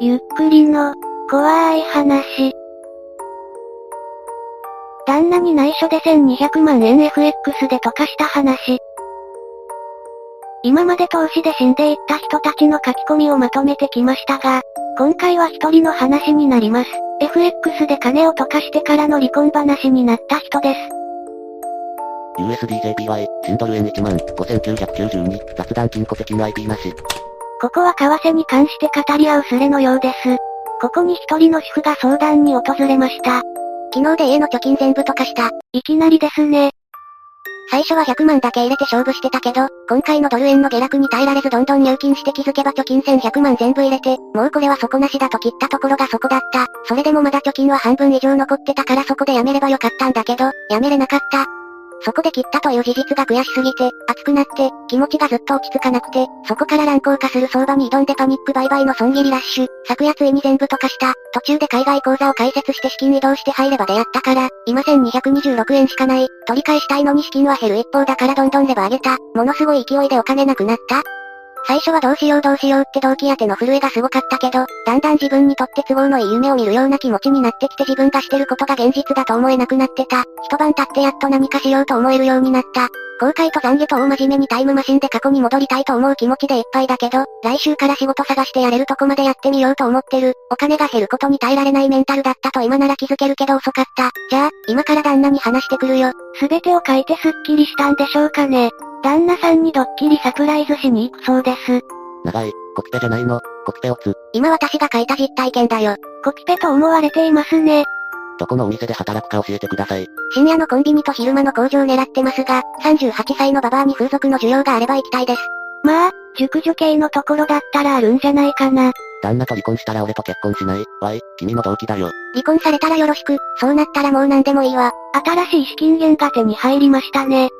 ゆっくりの、怖い話。旦那に内緒で1200万円 FX で溶かした話。今まで投資で死んでいった人たちの書き込みをまとめてきましたが、今回は一人の話になります。FX で金を溶かしてからの離婚話になった人です。USDJPY、シンドル円1万、5992、雑談金庫的の IP なし。ここは為替に関して語り合うスレのようです。ここに一人の主婦が相談に訪れました。昨日で家の貯金全部溶かした。いきなりですね。最初は100万だけ入れて勝負してたけど、今回のドル円の下落に耐えられずどんどん入金して気づけば貯金1100万全部入れて、もうこれは底なしだと切ったところがそこだった。それでもまだ貯金は半分以上残ってたからそこでやめればよかったんだけど、やめれなかった。そこで切ったという事実が悔しすぎて、熱くなって、気持ちがずっと落ち着かなくて、そこから乱高化する相場に挑んでパニック売買の損切りラッシュ、昨夜ついに全部溶かした。途中で海外口座を開設して資金移動して入れば出会ったから、今1226円しかない。取り返したいのに資金は減る一方だからどんどんレバー上げた。ものすごい勢いでお金なくなった。最初はどうしようどうしようって動機当ての震えがすごかったけど、だんだん自分にとって都合のいい夢を見るような気持ちになってきて自分がしてることが現実だと思えなくなってた。一晩経ってやっと何かしようと思えるようになった。後悔と懺悔と大真面目にタイムマシンで過去に戻りたいと思う気持ちでいっぱいだけど、来週から仕事探してやれるとこまでやってみようと思ってる。お金が減ることに耐えられないメンタルだったと今なら気づけるけど遅かった。じゃあ、今から旦那に話してくるよ。すべてを書いてスッキリしたんでしょうかね。旦那さんにドッキリサプライズしに行くそうです。長い、コピペじゃないの、コピペオツ。今私が書いた実体験だよ。コピペと思われていますね。どこのお店で働くか教えてください。深夜のコンビニと昼間の工場狙ってますが、38歳のババアに風俗の需要があれば行きたいです。まあ、熟女系のところだったらあるんじゃないかな。旦那と離婚したら俺と結婚しないわい、君の動機だよ。離婚されたらよろしく、そうなったらもう何でもいいわ。新しい資金源が手に入りましたね。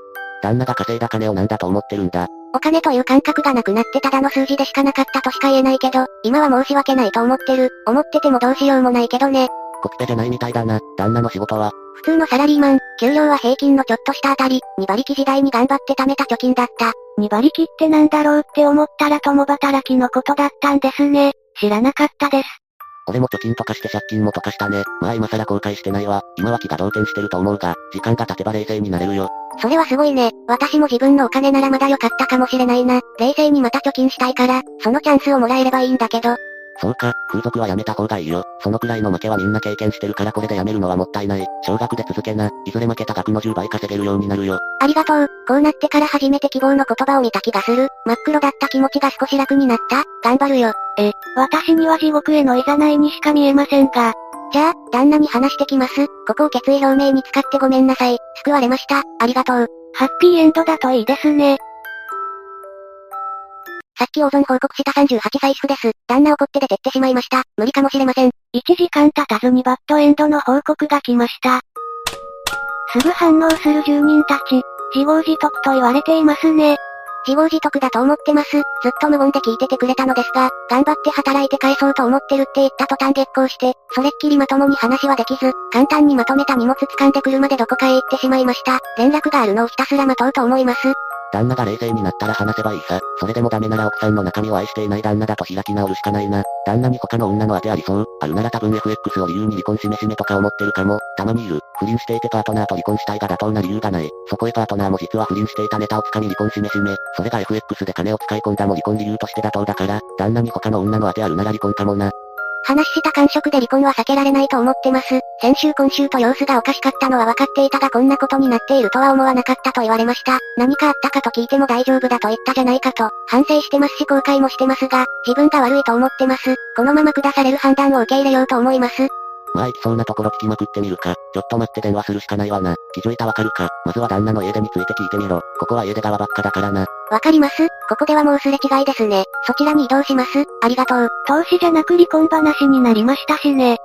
旦那が稼いだ金を何だと思ってるんだ。お金という感覚がなくなってただの数字でしかなかったとしか言えないけど、今は申し訳ないと思ってる。思っててもどうしようもないけどね。コピペじゃないみたいだな。旦那の仕事は、普通のサラリーマン、給料は平均のちょっとしたあたり、2馬力時代に頑張って貯めた貯金だった。2馬力ってなんだろうって思ったら共働きのことだったんですね。知らなかったです。俺も貯金とかして借金もとかしたね。まあ今更後悔してないわ。今は気が動転してると思うが、時間が経てば冷静になれるよ。それはすごいね。私も自分のお金ならまだ良かったかもしれないな。冷静にまた貯金したいから、そのチャンスをもらえればいいんだけど。そうか、風俗はやめた方がいいよ。そのくらいの負けはみんな経験してるからこれでやめるのはもったいない。少額で続けな。いずれ負けた額の10倍稼げるようになるよ。ありがとう。こうなってから初めて希望の言葉を見た気がする。真っ黒だった気持ちが少し楽になった。頑張るよ。え、私には地獄へのいざないにしか見えませんが。じゃあ、旦那に話してきます。ここを決意表明に使ってごめんなさい。救われました。ありがとう。ハッピーエンドだといいですね。さっき大損報告した38歳主婦です。旦那怒って出てってしまいました。無理かもしれません。1時間経たずにバッドエンドの報告が来ました。すぐ反応する住人たち、自業自得と言われていますね。自業自得だと思ってます。ずっと無言で聞いててくれたのですが、頑張って働いて返そうと思ってるって言った途端激行して、それっきりまともに話はできず、簡単にまとめた荷物掴んで車でどこかへ行ってしまいました。連絡があるのをひたすら待とうと思います。旦那が冷静になったら話せばいいさ。それでもダメなら奥さんの中身を愛していない旦那だと開き直るしかないな。旦那に他の女の当てありそう。あるなら多分 FX を理由に離婚しめしめとか思ってるかも。たまにいる。不倫していてパートナーと離婚したいが妥当な理由がない。そこへパートナーも実は不倫していたネタをつかみ離婚しめしめ。それが FX で金を使い込んだも離婚理由として妥当だから、旦那に他の女の当てあるなら離婚かもな。話した感触で離婚は避けられないと思ってます。先週今週と様子がおかしかったのは分かっていたがこんなことになっているとは思わなかったと言われました。何かあったかと聞いても大丈夫だと言ったじゃないかと、反省してますし後悔もしてますが、自分が悪いと思ってます。このまま下される判断を受け入れようと思います。まあ行きそうなところ聞きまくってみるか。ちょっと待って電話するしかないわな。気づいたわかるか。まずは旦那の家出について聞いてみろ。ここは家出側ばっかだからな。わかりますここではもうすれ違いですね。そちらに移動します。ありがとう。投資じゃなく離婚話になりましたしね。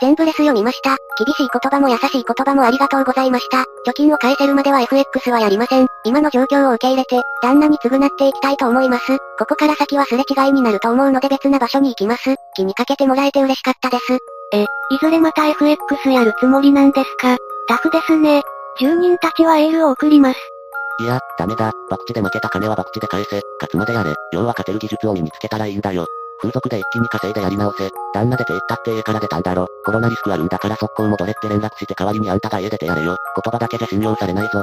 全部レス読みました。厳しい言葉も優しい言葉もありがとうございました。貯金を返せるまでは FX はやりません。今の状況を受け入れて、旦那に償っていきたいと思います。ここから先はすれ違いになると思うので別な場所に行きます。気にかけてもらえて嬉しかったです。え、いずれまた FX やるつもりなんですか？タフですね。住人たちはエールを送ります。いや、ダメだ。博打で負けた金は博打で返せ。勝つまでやれ。要は勝てる技術を身につけたらいいんだよ。風俗で一気に稼いでやり直せ。旦那出て行ったって家から出たんだろ。コロナリスクあるんだから速攻戻れって連絡して代わりにあんたが家出てやれよ。言葉だけじゃ信用されないぞ。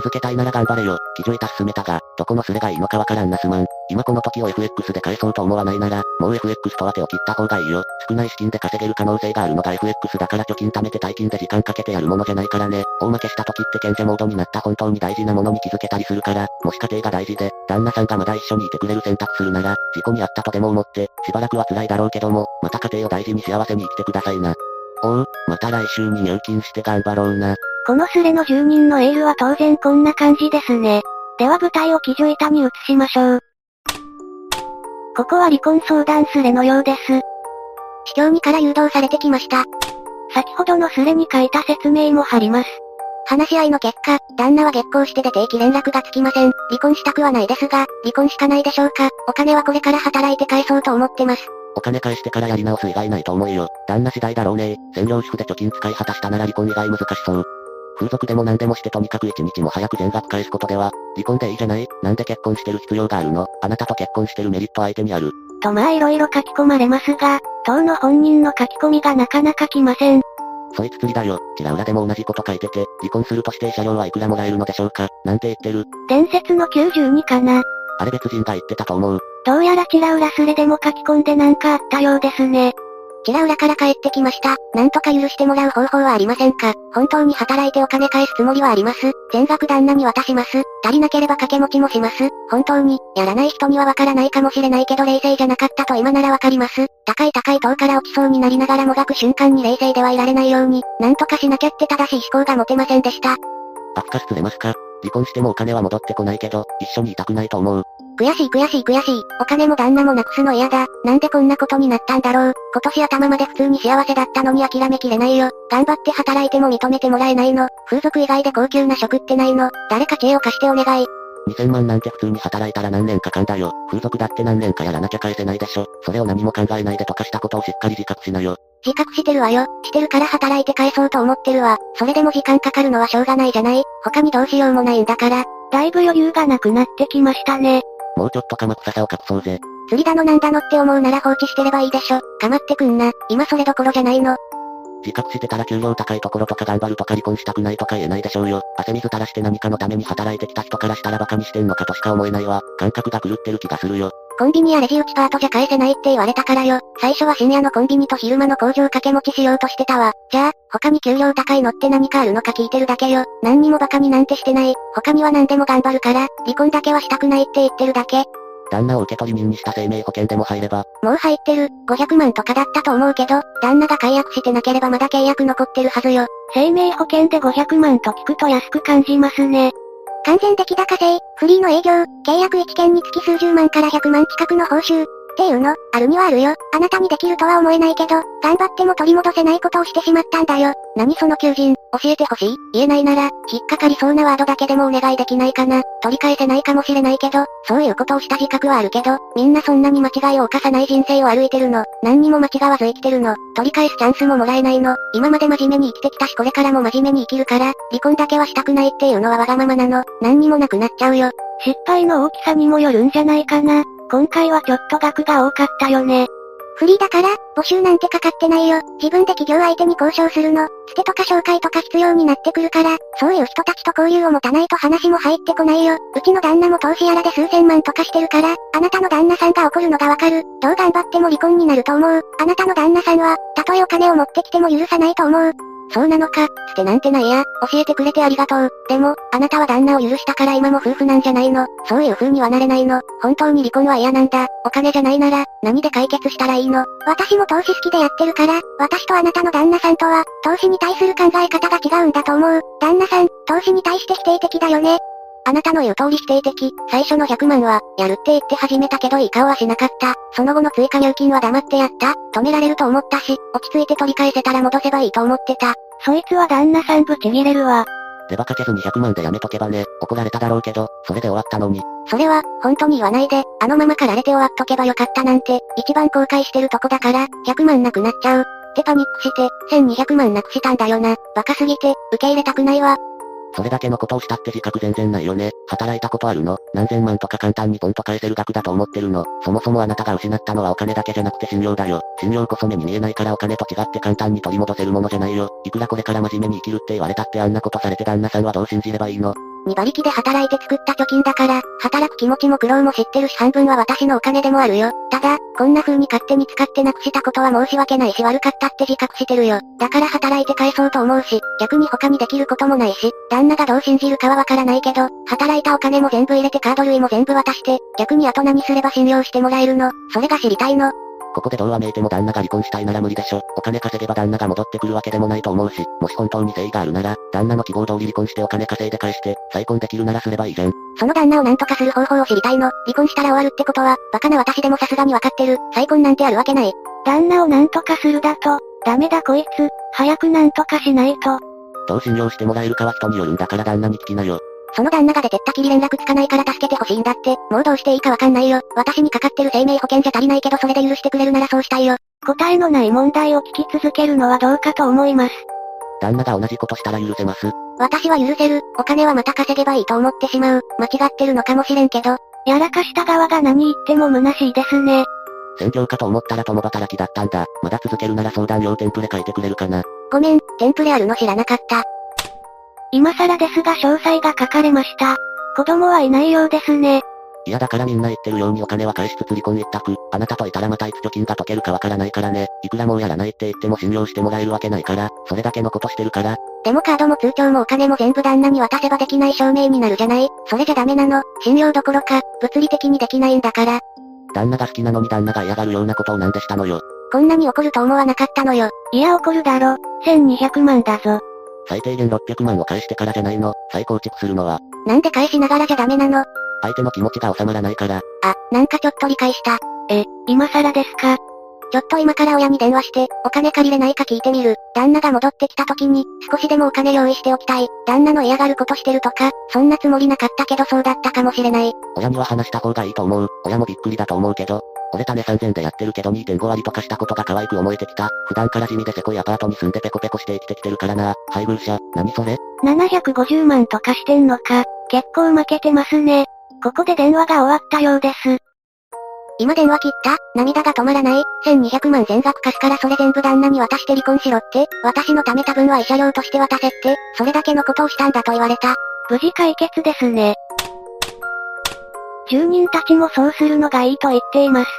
続けたいなら頑張れよ。記事板進めたが、どこのスレがいいのかわからんなすまん。今この時を FX で返そうと思わないなら、もう FX とは手を切った方がいいよ。少ない資金で稼げる可能性があるのが FX だから貯金貯めて大金で時間かけてやるものじゃないからね。大負けした時って賢者モードになった本当に大事なものに気づけたりするから、もし家庭が大事で、旦那さんがまだ一緒にいてくれる選択するなら、事故にあったとでも思って、しばらくは辛いだろうけども、また家庭を大事に幸せに生きてくださいな。おう、また来週に入金して頑張ろうな。このスレの住人のエールは当然こんな感じですね。では舞台を記叙板に移しましょう。ここは離婚相談スレのようです。市長にから誘導されてきました。先ほどのスレに書いた説明も貼ります。話し合いの結果、旦那は月光して出定期連絡がつきません。離婚したくはないですが、離婚しかないでしょうか。お金はこれから働いて返そうと思ってます。お金返してからやり直す以外ないと思うよ。旦那次第だろうね専業主婦で貯金使い果たしたなら離婚以外難しそう。風俗でも何でもしてとにかく一日も早く全額返すことでは、離婚でいいじゃない？なんで結婚してる必要があるの？あなたと結婚してるメリット相手にある。とまあ色々書き込まれますが、当の本人の書き込みがなかなか来ません。そいつ釣りだよ。ちら裏でも同じこと書いてて、離婚するとして車両はいくらもらえるのでしょうか？なんて言ってる？伝説の92かな。あれ別人が言ってたと思う。どうやらチラ裏スレでも書き込んでなんかあったようですね。ちら裏から帰ってきました。なんとか許してもらう方法はありませんか本当に働いてお金返すつもりはあります。全額旦那に渡します。足りなければ掛け持ちもします。本当に、やらない人にはわからないかもしれないけど冷静じゃなかったと今ならわかります。高い高い塔から落ちそうになりながらもがく瞬間に冷静ではいられないように、なんとかしなきゃって正しい思考が持てませんでした。アフカス釣れますか？離婚してもお金は戻ってこないけど、一緒にいたくないと思う。悔しい悔しい悔しい。お金も旦那もなくすの嫌だ。なんでこんなことになったんだろう。今年頭まで普通に幸せだったのに諦めきれないよ。頑張って働いても認めてもらえないの。風俗以外で高級な職ってないの。誰か知恵を貸してお願い。2000万なんて普通に働いたら何年かかんだよ。風俗だって何年かやらなきゃ返せないでしょ。それを何も考えないでとかしたことをしっかり自覚しなよ。自覚してるわよ。してるから働いて返そうと思ってるわ。それでも時間かかるのはしょうがないじゃない。他にどうしようもないんだから。だいぶ余裕がなくなってきましたね。もうちょっと鎌臭さを隠そうぜ。釣りだのなんだのって思うなら放置してればいいでしょ。構ってくんな。今それどころじゃないの。自覚してたら給料高いところとか頑張るとか離婚したくないとか言えないでしょうよ。汗水垂らして何かのために働いてきた人からしたらバカにしてんのかとしか思えないわ。感覚が狂ってる気がするよ。コンビニやレジ打ちパートじゃ返せないって言われたからよ。最初は深夜のコンビニと昼間の工場掛け持ちしようとしてたわ。じゃあ、他に給料高いのって何かあるのか聞いてるだけよ。何にもバカになんてしてない。他には何でも頑張るから、離婚だけはしたくないって言ってるだけ。旦那を受取人にした生命保険でも入れば。もう入ってる。500万とかだったと思うけど、旦那が解約してなければまだ契約残ってるはずよ。生命保険で500万と聞くと安く感じますね。完全出来高制、フリーの営業、契約1件につき数十万から100万近くの報酬。っていうの、あるにはあるよ。あなたにできるとは思えないけど、頑張っても取り戻せないことをしてしまったんだよ。何その求人、教えてほしい言えないなら、引っかかりそうなワードだけでもお願いできないかな。取り返せないかもしれないけど、そういうことをした自覚はあるけど、みんなそんなに間違いを犯さない人生を歩いてるの。何にも間違わず生きてるの。取り返すチャンスももらえないの。今まで真面目に生きてきたしこれからも真面目に生きるから、離婚だけはしたくないっていうのはわがままなの。何にもなくなっちゃうよ。失敗の大きさにもよるんじゃないかな。今回はちょっと額が多かったよね。フリーだから、募集なんてかかってないよ。自分で企業相手に交渉するの。つてとか紹介とか必要になってくるから、そういう人たちと交流を持たないと話も入ってこないよ。うちの旦那も投資やらで数千万とかしてるから、あなたの旦那さんが怒るのがわかる。どう頑張っても離婚になると思う。あなたの旦那さんは、たとえお金を持ってきても許さないと思う。そうなのか、つてなんてないや、教えてくれてありがとう。でも、あなたは旦那を許したから今も夫婦なんじゃないの。そういう風にはなれないの。本当に離婚は嫌なんだ。お金じゃないなら、何で解決したらいいの?私も投資好きでやってるから、私とあなたの旦那さんとは、投資に対する考え方が違うんだと思う。旦那さん、投資に対して否定的だよね。あなたの言う通り否定的。最初の100万は、やるって言って始めたけどいい顔はしなかった。その後の追加入金は黙ってやった。止められると思ったし、落ち着いて取り返せたら戻せばいいと思ってた。そいつは旦那さんブチギレるわ。出馬かけず200万でやめとけばね、怒られただろうけど、それで終わったのに。それは、本当に言わないで、あのままかられて終わっとけばよかったなんて、一番後悔してるとこだから、100万なくなっちゃう。ってパニックして、1200万なくしたんだよな。バカすぎて、受け入れたくないわ。それだけのことをしたって自覚全然ないよね。働いたことあるの？何千万とか簡単にポンと返せる額だと思ってるの？そもそもあなたが失ったのはお金だけじゃなくて信用だよ。信用こそ目に見えないからお金と違って簡単に取り戻せるものじゃないよ。いくらこれから真面目に生きるって言われたってあんなことされて旦那さんはどう信じればいいの？2馬力で働いて作った貯金だから、働く気持ちも苦労も知ってるし半分は私のお金でもあるよ。ただ、こんな風に勝手に使ってなくしたことは申し訳ないし悪かったって自覚してるよ。だから働いて返そうと思うし、逆に他にできることもないし、旦那がどう信じるかはわからないけど、働いたお金も全部入れてカード類も全部渡して、逆に後何すれば信用してもらえるのそれが知りたいの。ここでどうあめいても旦那が離婚したいなら無理でしょ。お金稼げば旦那が戻ってくるわけでもないと思うし、もし本当に誠意があるなら、旦那の希望通り離婚してお金稼いで返して、再婚できるならすればいいじゃん。その旦那を何とかする方法を知りたいの。離婚したら終わるってことは、バカな私でもさすがにわかってる。再婚なんてあるわけない。旦那を何とかするだと、ダメだこいつ、早く何とかしないと。どう信用してもらえるかは人によるんだから旦那に聞きなよ。その旦那が出てったきり連絡つかないから助けてほしいんだって。もうどうしていいかわかんないよ。私にかかってる生命保険じゃ足りないけどそれで許してくれるならそうしたいよ。答えのない問題を聞き続けるのはどうかと思います。旦那が同じことしたら許せます。私は許せる。お金はまた稼げばいいと思ってしまう。間違ってるのかもしれんけど。やらかした側が何言っても虚しいですね。宣教かと思ったら共働きだったんだ。まだ続けるなら相談用テンプレ書いてくれるかな。ごめん、テンプレあるの知らなかった。今更ですが詳細が書かれました。子供はいないようですね。いやだからみんな言ってるようにお金は返しつつ離婚一択。あなたといたらまたいつ貯金が解けるかわからないからね。いくらもうやらないって言っても信用してもらえるわけないから、それだけのことしてるから。でもカードも通帳もお金も全部旦那に渡せばできない証明になるじゃない？それじゃダメなの。信用どころか、物理的にできないんだから。旦那が好きなのに旦那が嫌がるようなことをなんでしたのよ。こんなに怒ると思わなかったのよ。いや怒るだろ。1200万だぞ。最低限600万を返してからじゃないの。再構築するのは。なんで返しながらじゃダメなの？相手の気持ちが収まらないから。あ、なんかちょっと理解した。え、今更ですか？ちょっと今から親に電話して、お金借りれないか聞いてみる。旦那が戻ってきた時に、少しでもお金用意しておきたい。旦那の嫌がることしてるとか、そんなつもりなかったけどそうだったかもしれない。親には話した方がいいと思う。親もびっくりだと思うけど、俺種3000でやってるけど2.5割とかしたことが可愛く思えてきた。普段から地味でせこいアパートに住んでペコペコして生きてきてるからな。配偶者、何それ ?750 万とかしてんのか。結構負けてますね。ここで電話が終わったようです。今電話切った？涙が止まらない ?1200 万全額貸すからそれ全部旦那に渡して離婚しろって？私のため多分は慰謝料として渡せって、それだけのことをしたんだと言われた。無事解決ですね。住人たちもそうするのがいいと言っています。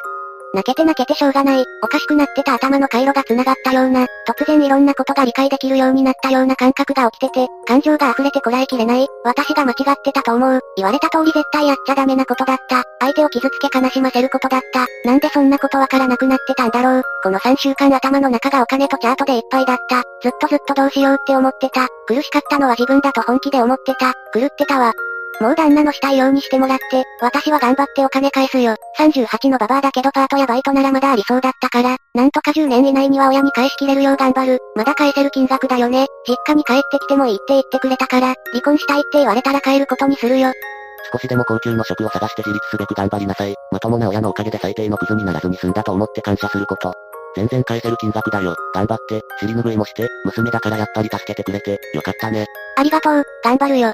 泣けて泣けてしょうがない、おかしくなってた頭の回路が繋がったような、突然いろんなことが理解できるようになったような感覚が起きてて、感情が溢れてこらえきれない、私が間違ってたと思う、言われた通り絶対やっちゃダメなことだった、相手を傷つけ悲しませることだった、なんでそんなことわからなくなってたんだろう、この3週間頭の中がお金とチャートでいっぱいだった、ずっとずっとどうしようって思ってた、苦しかったのは自分だと本気で思ってた、狂ってたわ。もう旦那のしたいようにしてもらって、私は頑張ってお金返すよ。38のババアだけどパートやバイトならまだありそうだったから、なんとか10年以内には親に返しきれるよう頑張る。まだ返せる金額だよね。実家に帰ってきてもいいって言ってくれたから、離婚したいって言われたら帰ることにするよ。少しでも高級の職を探して自立すべく頑張りなさい。まともな親のおかげで最低のクズにならずに済んだと思って感謝すること。全然返せる金額だよ。頑張って、尻拭いもして、娘だからやっぱり助けてくれて、よかったね。ありがとう、頑張るよ。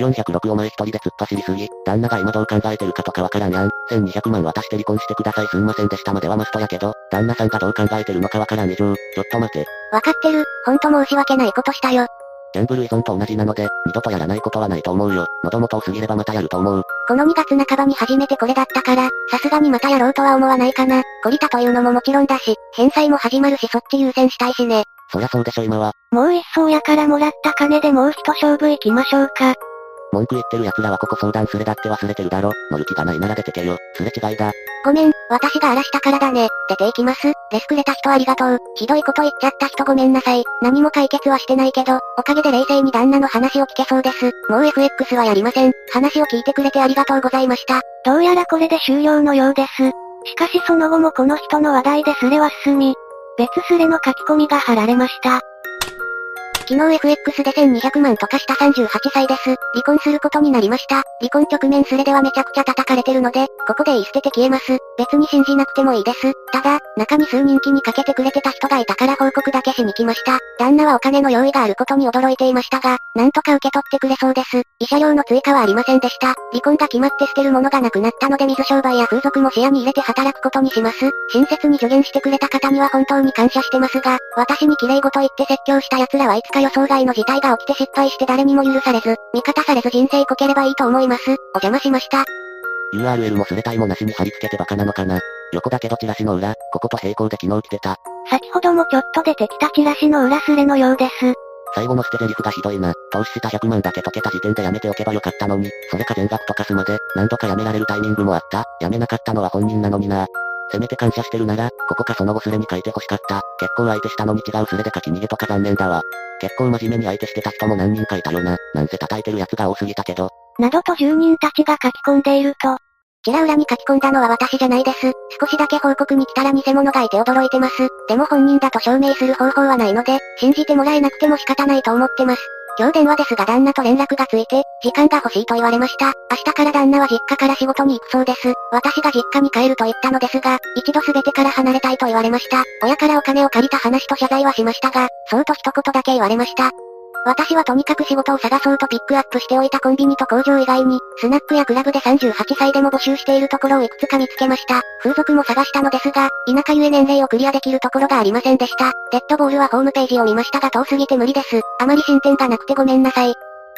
406お前一人で突っ走りすぎ。旦那が今どう考えてるかとかわからんやん。1200万渡して離婚してくださいすんませんでしたまではマストやけど、旦那さんがどう考えてるのかわからん以上、ちょっと待て。わかってる、ほんと申し訳ないことしたよ。ギャンブル依存と同じなので、二度とやらないことはないと思うよ。喉元を過ぎればまたやると思う。この2月半ばに初めてこれだったから、さすがにまたやろうとは思わないかな。懲りたというのももちろんだし、返済も始まるしそっち優先したいしね。そりゃそうでしょ今は。もう一層やからもらった金でもう一勝負行きましょうか。文句言ってる奴らはここ相談すれだって忘れてるだろ。乗る気がないなら出てけよ。すれ違いだ。ごめん、私が荒らしたからだね。出ていきます。レスくれた人ありがとう。ひどいこと言っちゃった人ごめんなさい。何も解決はしてないけど、おかげで冷静に旦那の話を聞けそうです。もう FX はやりません。話を聞いてくれてありがとうございました。どうやらこれで終了のようです。しかしその後もこの人の話題でスレは進み、別スレの書き込みが貼られました。昨日 FX で1200万とかした38歳です。離婚することになりました。離婚直面スレではめちゃくちゃ叩かれてるので、ここで言い捨てて消えます。別に信じなくてもいいです。ただ、中に数人気にかけてくれてた人がいたから報告だけしに来ました。旦那はお金の用意があることに驚いていましたが、なんとか受け取ってくれそうです。慰謝料の追加はありませんでした。離婚が決まって捨てるものがなくなったので水商売や風俗も視野に入れて働くことにします。親切に助言してくれた方には本当に感謝してますが、私に綺麗事言って説教した奴らはいつか予想外の事態が起きて失敗して誰にも許されず、味方されず人生こければいいと思います。お邪魔しました。URL もすれたいもなしに貼り付けてバカなのかな。横だけどチラシの裏、ここと並行で昨日来てた。先ほどもちょっと出てきたチラシの裏すれのようです。最後の捨て台詞がひどいな。投資した100万だけ解けた時点でやめておけばよかったのに、それか全額とかすまで、何度かやめられるタイミングもあった。やめなかったのは本人なのにな。せめて感謝してるなら、ここかその後スレに書いて欲しかった。結構相手したのに違うスレで書き逃げとか残念だわ。結構真面目に相手してた人も何人かいたよな。なんせ叩いてる奴が多すぎたけど。などと住人たちが書き込んでいると、ちら裏に書き込んだのは私じゃないです。少しだけ報告に来たら偽物がいて驚いてます。でも本人だと証明する方法はないので、信じてもらえなくても仕方ないと思ってます。今日電話ですが旦那と連絡がついて、時間が欲しいと言われました。明日から旦那は実家から仕事に行くそうです。私が実家に帰ると言ったのですが、一度全てから離れたいと言われました。親からお金を借りた話と謝罪はしましたが、そうと一言だけ言われました。私はとにかく仕事を探そうとピックアップしておいたコンビニと工場以外に、スナックやクラブで38歳でも募集しているところをいくつか見つけました。風俗も探したのですが、田舎ゆえ年齢をクリアできるところがありませんでした。デッドボールはホームページを見ましたが遠すぎて無理です。あまり進展がなくてごめんなさい。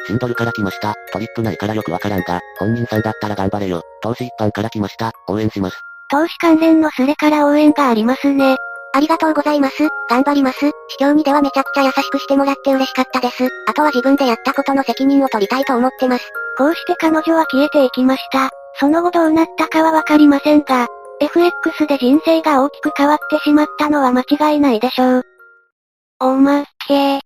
シンドルから来ました。トリップないからよくわからんが、本人さんだったら頑張れよ。投資一般から来ました。応援します。投資関連のスレから応援がありますね。ありがとうございます。頑張ります。市況にではめちゃくちゃ優しくしてもらって嬉しかったです。あとは自分でやったことの責任を取りたいと思ってます。こうして彼女は消えていきました。その後どうなったかはわかりませんが、FX で人生が大きく変わってしまったのは間違いないでしょう。おまけ。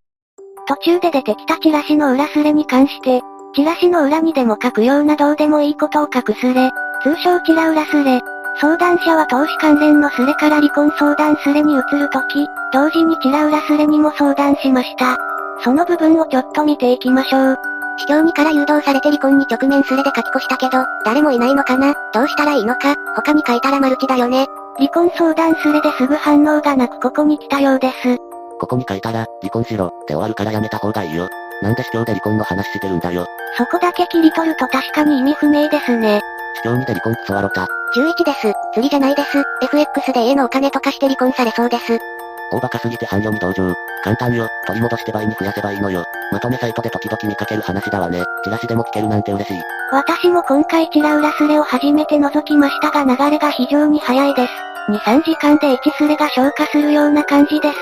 途中で出てきたチラシの裏すれに関して、チラシの裏にでも書くようなどうでもいいことを書くすれ、通称チラ裏すれ、相談者は投資関連のスレから離婚相談スレに移るとき、同時にチラ裏スレにも相談しました。その部分をちょっと見ていきましょう。市況にから誘導されて離婚に直面スレで書き越したけど、誰もいないのかな？どうしたらいいのか？他に書いたらマルチだよね。離婚相談スレですぐ反応がなくここに来たようです。ここに書いたら、離婚しろ、で終わるからやめた方がいいよ。なんで市況で離婚の話してるんだよ。そこだけ切り取ると確かに意味不明ですね。市況にで離婚クソワロタ。11です。釣りじゃないです。FX で家のお金とかして離婚されそうです。大バカすぎて半読に同情。簡単よ。取り戻して倍に増やせばいいのよ。まとめサイトで時々見かける話だわね。チラシでも聞けるなんて嬉しい。私も今回チラウラスレを初めて覗きましたが流れが非常に早いです。2、3時間で1スレが消化するような感じです。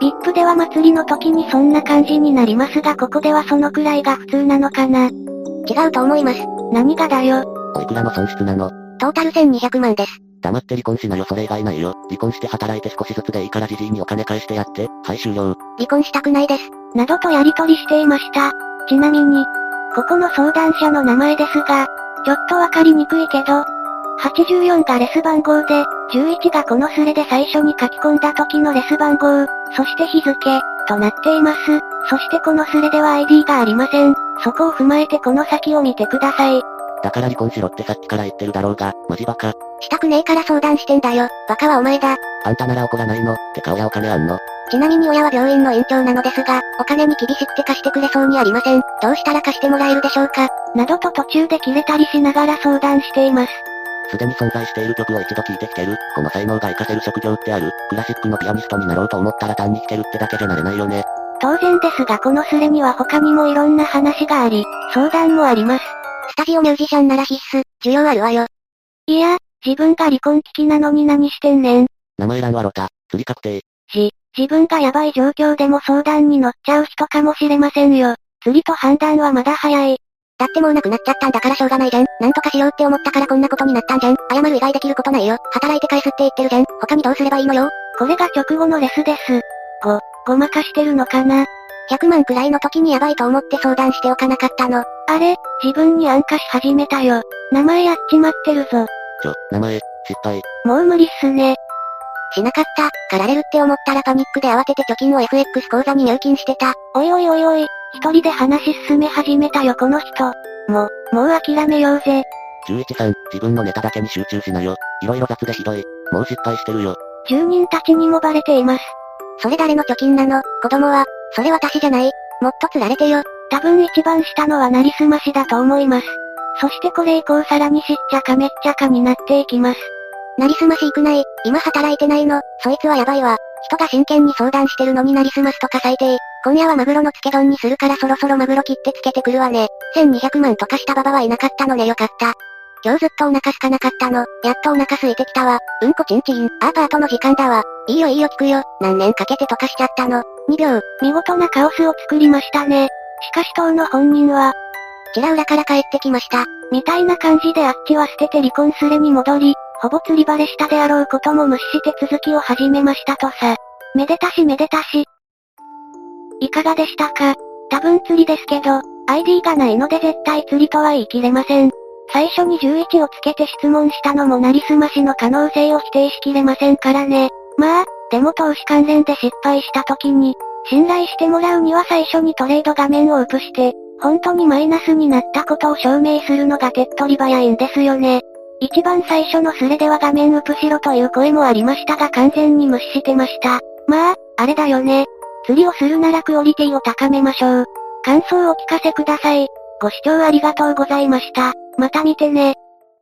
VIP では祭りの時にそんな感じになりますがここではそのくらいが普通なのかな。違うと思います。何がだよ？おいくらの損失なのトータル1200万です。黙って離婚しなよそれ以外ないよ。離婚して働いて少しずつでいいからじじいにお金返してやって。はい終了。離婚したくないです。などとやりとりしていました。ちなみに、ここの相談者の名前ですが、ちょっとわかりにくいけど、84がレス番号で、11がこのスレで最初に書き込んだ時のレス番号、そして日付、となっています。そしてこのスレでは ID がありません。そこを踏まえてこの先を見てください。だから離婚しろってさっきから言ってるだろうが、マジバカ。したくねえから相談してんだよ。バカはお前だ。あんたなら怒らないのてか親お金あんのちなみに親は病院の院長なのですが、お金に厳しくて貸してくれそうにありません。どうしたら貸してもらえるでしょうかなどと途中で切れたりしながら相談しています。すでに存在している曲を一度聴いてきてる。この才能が活かせる職業ってある。クラシックのピアニストになろうと思ったら単に弾けるってだけじゃなれないよね。当然ですがこのスレには他にもいろんな話があり、相談もあります。スタジオミュージシャンなら必須、需要あるわよ。いや、自分が離婚危機なのに何してんねん。名前欄はロタ、釣り確定。し、自分がヤバい状況でも相談に乗っちゃう人かもしれませんよ。釣りと判断はまだ早い。だってもうなくなっちゃったんだからしょうがないじゃん。なんとかしようって思ったからこんなことになったんじゃん。謝る以外できることないよ。働いて返すって言ってるじゃん。他にどうすればいいのよ。これが直後のレスです。ご、ごまかしてるのかな100万くらいの時にヤバいと思って相談しておかなかったの。あれ、自分に暗化し始めたよ。名前やっちまってるぞ。ちょ、名前、失敗。もう無理っすね。しなかった、狩られるって思ったらパニックで慌てて貯金を FX 口座に入金してた。おいおいおいおい、一人で話進め始めたよこの人。もう、もう諦めようぜ。11さん、自分のネタだけに集中しなよ。色々雑でひどい。もう失敗してるよ。住人たちにもバレています。それ誰の貯金なの？子供は、それ私じゃない。もっと釣られてよ。多分一番下のはなりすましだと思います。そしてこれ以降さらにしっちゃかめっちゃかになっていきます。なりすまし行くない。今働いてないの。そいつはやばいわ。人が真剣に相談してるのになりすますとか最低。今夜はマグロの漬け丼にするからそろそろマグロ切ってつけてくるわね。1200万とかしたババはいなかったのねよかった。今日ずっとお腹すかなかったの。やっとお腹空いてきたわ。うんこちんちん。あーパートの時間だわ。いいよいいよ聞くよ。何年かけて溶かしちゃったの。2秒。見事なカオスを作りましたね。しかし当の本人は、ちら裏から帰ってきました。みたいな感じであっちは捨てて離婚すれに戻り、ほぼ釣りバレしたであろうことも無視して続きを始めましたとさ。めでたしめでたし。いかがでしたか？多分釣りですけど、ID がないので絶対釣りとは言い切れません。最初に11をつけて質問したのもなりすましの可能性を否定しきれませんからね。まあ、でも投資関連で失敗した時に、信頼してもらうには最初にトレード画面をウプして、本当にマイナスになったことを証明するのが手っ取り早いんですよね。一番最初のスレでは画面ウプしろという声もありましたが完全に無視してました。まあ、あれだよね。釣りをするならクオリティを高めましょう。感想をお聞かせください。ご視聴ありがとうございました。また見てね。